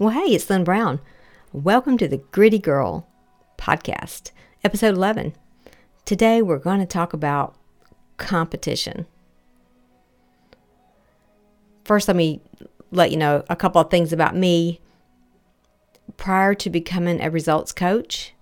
Well, hey, it's Lynn Brown. Welcome to the Gritty Girl podcast, episode 11. Today we're going to talk about competition. First, let me let you know a couple of things about me. Prior to becoming a results coach,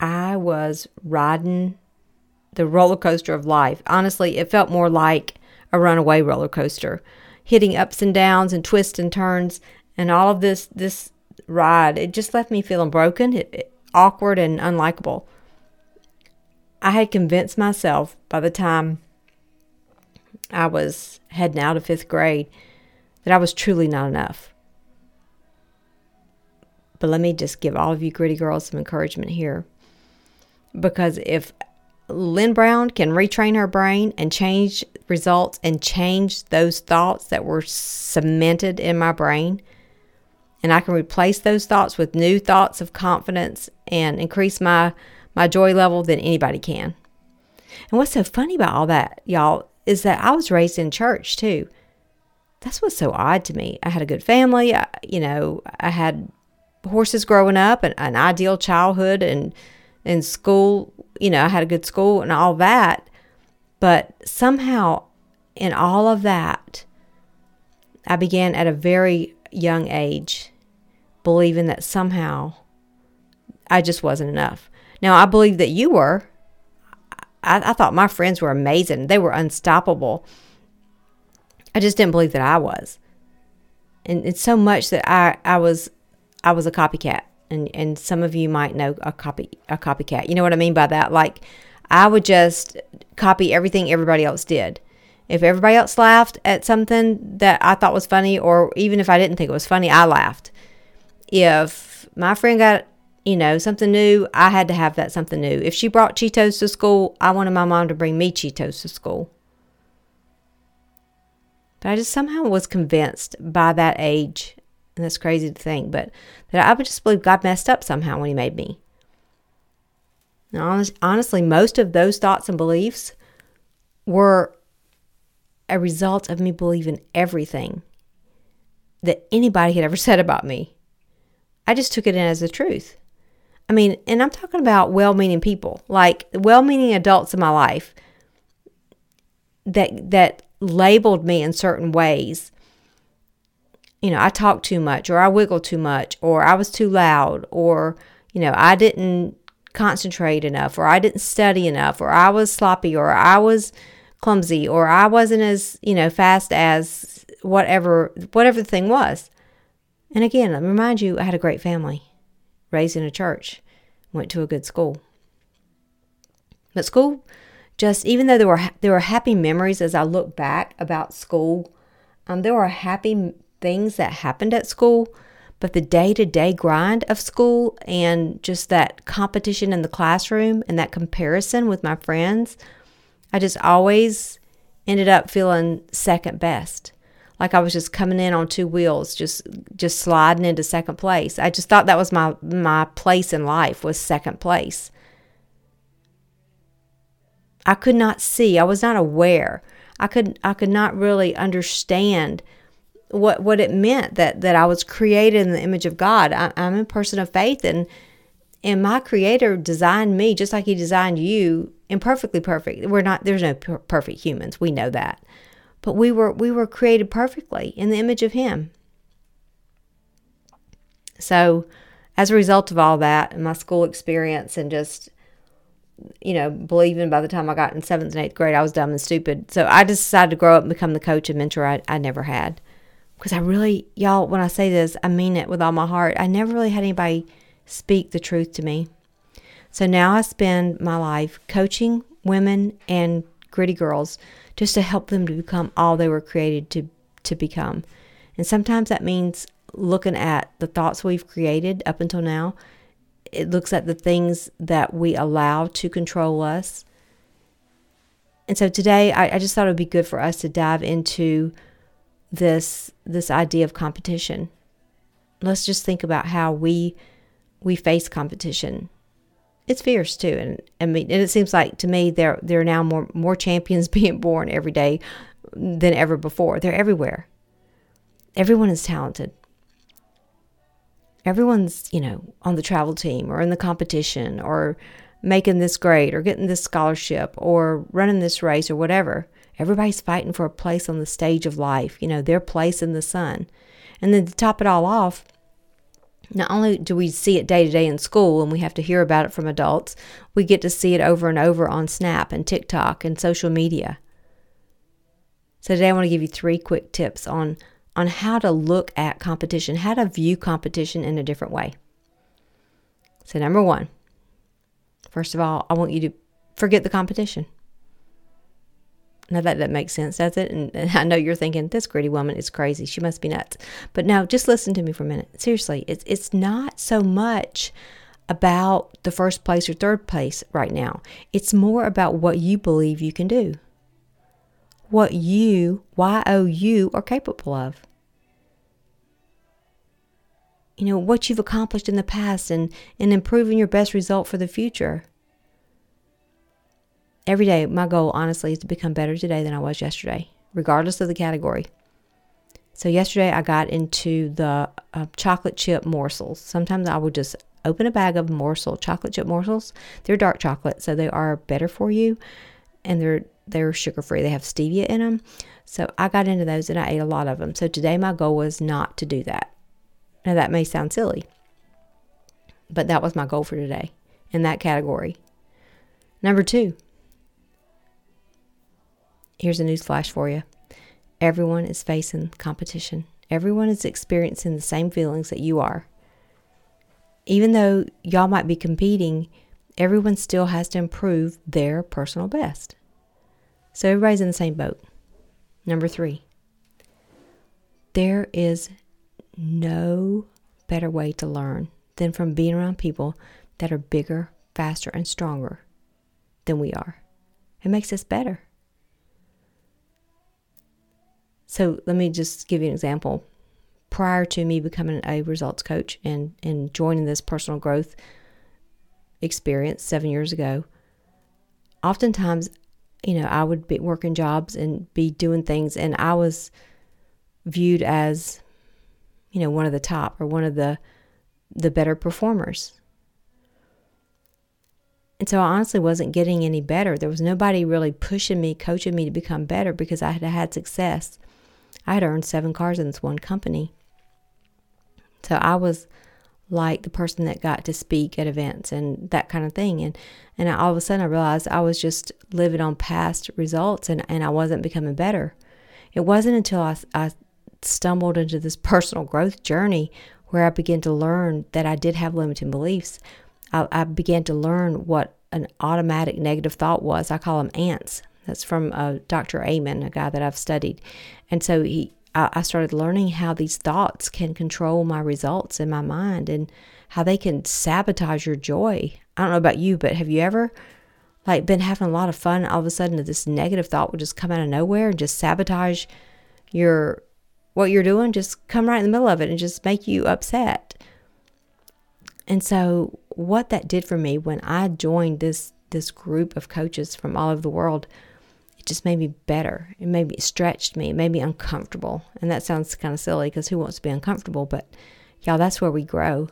I was riding the roller coaster of life. Honestly, it felt more like a runaway roller coaster, hitting ups and downs and twists and turns and all of this this ride. It just left me feeling broken, it, it, awkward and unlikable. I had convinced myself by the time I was heading out of 5th grade that I was truly not enough. But let me just give all of you gritty girls some encouragement here. Because if Lynn Brown can retrain her brain and change results and change those thoughts that were cemented in my brain, and I can replace those thoughts with new thoughts of confidence and increase my my joy level, than anybody can. And what's so funny about all that, y'all, is that I was raised in church too. That's what's so odd to me. I had a good family. I, you know, I had horses growing up and an ideal childhood and in school you know, I had a good school and all that. But somehow, in all of that, I began at a very young age believing that somehow I just wasn't enough. Now, I believe that you were. I, I thought my friends were amazing, they were unstoppable. I just didn't believe that I was. And it's so much that I, I was I was a copycat and and some of you might know a copy a copycat. You know what I mean by that? Like I would just copy everything everybody else did. If everybody else laughed at something that I thought was funny, or even if I didn't think it was funny, I laughed. If my friend got, you know, something new, I had to have that something new. If she brought Cheetos to school, I wanted my mom to bring me Cheetos to school. But I just somehow was convinced by that age and that's crazy to think, but that I would just believe God messed up somehow when He made me. Now, honestly, most of those thoughts and beliefs were a result of me believing everything that anybody had ever said about me. I just took it in as the truth. I mean, and I'm talking about well meaning people, like well meaning adults in my life that that labeled me in certain ways you know, I talked too much or I wiggled too much or I was too loud or, you know, I didn't concentrate enough or I didn't study enough or I was sloppy or I was clumsy or I wasn't as, you know, fast as whatever whatever the thing was. And again, me remind you, I had a great family, raised in a church, went to a good school. But school just even though there were there were happy memories as I look back about school, um, there were happy things that happened at school, but the day to day grind of school and just that competition in the classroom and that comparison with my friends, I just always ended up feeling second best. Like I was just coming in on two wheels, just just sliding into second place. I just thought that was my my place in life was second place. I could not see, I was not aware. I could I could not really understand what what it meant that that I was created in the image of God. I, I'm a person of faith, and and my Creator designed me just like He designed you, imperfectly perfect. We're not. There's no per- perfect humans. We know that, but we were we were created perfectly in the image of Him. So, as a result of all that, and my school experience, and just you know, believing by the time I got in seventh and eighth grade, I was dumb and stupid. So I just decided to grow up and become the coach and mentor I, I never had because I really, y'all, when I say this, I mean it with all my heart. I never really had anybody speak the truth to me. So now I spend my life coaching women and gritty girls just to help them to become all they were created to, to become. And sometimes that means looking at the thoughts we've created up until now. It looks at the things that we allow to control us. And so today, I, I just thought it would be good for us to dive into this this idea of competition. Let's just think about how we we face competition. It's fierce too, and I mean, and it seems like to me there there are now more more champions being born every day than ever before. They're everywhere. Everyone is talented. everyone's, you know, on the travel team or in the competition or making this grade or getting this scholarship or running this race or whatever. Everybody's fighting for a place on the stage of life, you know, their place in the sun. And then to top it all off, not only do we see it day to day in school and we have to hear about it from adults, we get to see it over and over on Snap and TikTok and social media. So today I want to give you three quick tips on on how to look at competition, how to view competition in a different way. So number 1, first of all, I want you to forget the competition. Now that that makes sense, does it? And, and I know you're thinking this gritty woman is crazy. She must be nuts. But now, just listen to me for a minute. Seriously, it's it's not so much about the first place or third place right now. It's more about what you believe you can do. What you, Y O U, are capable of. You know, what you've accomplished in the past and, and improving your best result for the future every day, my goal, honestly, is to become better today than I was yesterday, regardless of the category. So, yesterday I got into the uh, chocolate chip morsels. Sometimes I would just open a bag of morsel chocolate chip morsels. They're dark chocolate, so they are better for you, and they're they're sugar free. They have stevia in them. So I got into those and I ate a lot of them. So today my goal was not to do that. Now that may sound silly, but that was my goal for today in that category. Number two, Here's a news flash for you everyone is facing competition, everyone is experiencing the same feelings that you are. Even though y'all might be competing, everyone still has to improve their personal best. So everybody's in the same boat. Number three, there is no better way to learn than from being around people that are bigger, faster, and stronger than we are. It makes us better. So let me just give you an example. Prior to me becoming a results coach and, and joining this personal growth experience seven years ago, oftentimes, you know, I would be working jobs and be doing things, and I was viewed as, you know, one of the top or one of the the better performers. And so I honestly wasn't getting any better. There was nobody really pushing me, coaching me to become better because I had had success. I had earned seven cars in this one company. So I was like the person that got to speak at events and that kind of thing. And and all of a sudden I realized I was just living on past results and, and I wasn't becoming better. It wasn't until I, I stumbled into this personal growth journey where I began to learn that I did have limiting beliefs. I, I began to learn what an automatic negative thought was. I call them ants. That's from uh, Dr. Amen, a guy that I've studied. And so he, I, I started learning how these thoughts can control my results in my mind and how they can sabotage your joy. I don't know about you, but have you ever like been having a lot of fun? All of a sudden, this negative thought would just come out of nowhere and just sabotage your what you're doing. Just come right in the middle of it and just make you upset. And so, what that did for me when I joined this this group of coaches from all over the world it just made me better. It made me it stretched me. It made me uncomfortable. And that sounds kind of silly because who wants to be uncomfortable? But y'all, that's where we grow.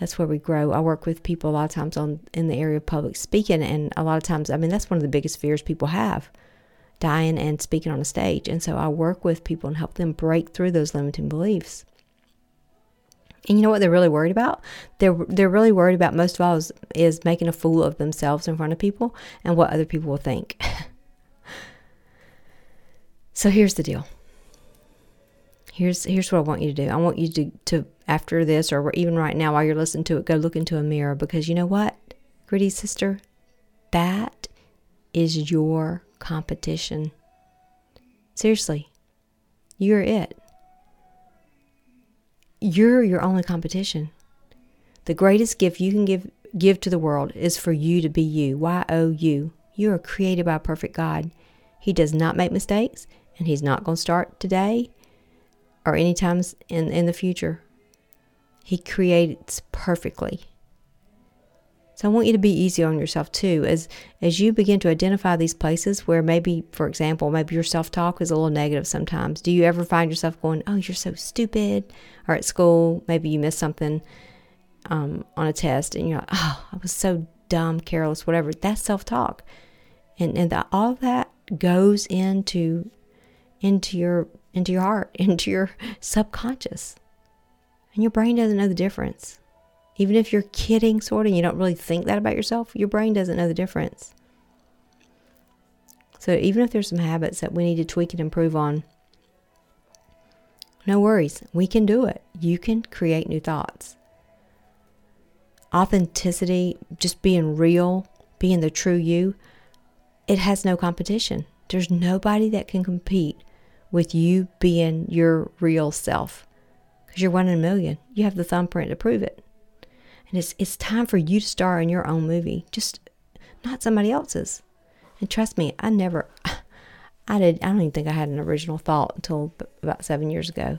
That's where we grow. I work with people a lot of times on in the area of public speaking, and a lot of times, I mean, that's one of the biggest fears people have, dying and speaking on a stage. And so I work with people and help them break through those limiting beliefs. And you know what they're really worried about? They're they're really worried about most of all is, is making a fool of themselves in front of people and what other people will think. So here's the deal. Here's here's what I want you to do. I want you to to after this or even right now while you're listening to it, go look into a mirror because you know what, gritty sister, that is your competition. Seriously, you're it. You're your only competition. The greatest gift you can give give to the world is for you to be you. Y O U. You are created by a perfect God. He does not make mistakes and he's not going to start today or any times in, in the future. He creates perfectly. So I want you to be easy on yourself too as as you begin to identify these places where maybe for example, maybe your self-talk is a little negative sometimes. Do you ever find yourself going, "Oh, you're so stupid?" Or at school, maybe you missed something um, on a test and you're like, "Oh, I was so dumb, careless, whatever." That's self-talk. And and the, all that goes into into your into your heart, into your subconscious. And your brain doesn't know the difference. Even if you're kidding, sort of, you don't really think that about yourself, your brain doesn't know the difference. So even if there's some habits that we need to tweak and improve on, no worries. We can do it. You can create new thoughts. Authenticity, just being real, being the true you, it has no competition. There's nobody that can compete with you being your real self because you're one in a million. You have the thumbprint to prove it. And it's, it's time for you to star in your own movie, just not somebody else's. And trust me, I never, I did, I don't even think I had an original thought until about seven years ago.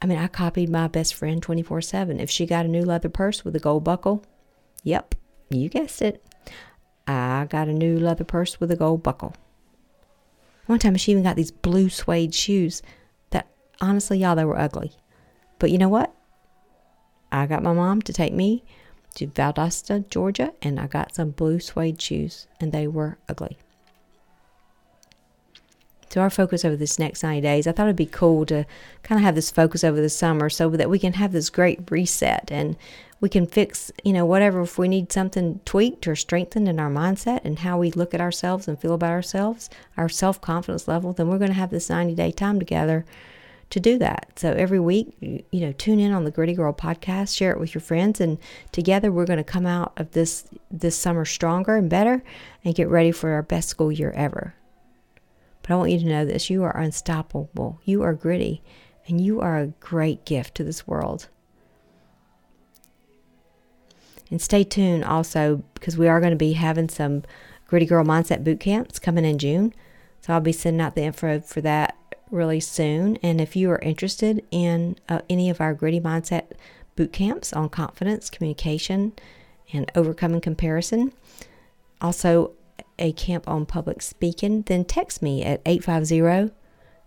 I mean, I copied my best friend 24 7. If she got a new leather purse with a gold buckle, yep, you guessed it. I got a new leather purse with a gold buckle. One time she even got these blue suede shoes that honestly, y'all, they were ugly. But you know what? I got my mom to take me to Valdosta, Georgia, and I got some blue suede shoes, and they were ugly. So, our focus over this next 90 days, I thought it'd be cool to kind of have this focus over the summer so that we can have this great reset and we can fix, you know, whatever, if we need something tweaked or strengthened in our mindset and how we look at ourselves and feel about ourselves, our self confidence level, then we're going to have this 90 day time together to do that. So every week, you know, tune in on the Gritty Girl podcast, share it with your friends, and together we're going to come out of this this summer stronger and better, and get ready for our best school year ever. But I want you to know this: you are unstoppable. You are gritty, and you are a great gift to this world. And stay tuned also because we are going to be having some Gritty Girl Mindset boot camps coming in June. So I'll be sending out the info for that really soon. And if you are interested in uh, any of our Gritty Mindset boot camps on confidence, communication, and overcoming comparison, also a camp on public speaking, then text me at 850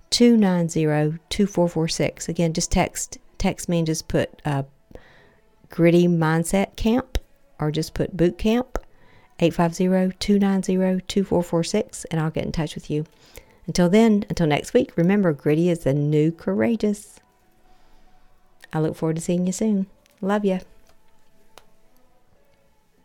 290 2446. Again, just text text me and just put uh, Gritty Mindset Camp or just put Boot Camp 850 290 2446 and I'll get in touch with you. Until then, until next week, remember gritty is the new courageous. I look forward to seeing you soon. Love you.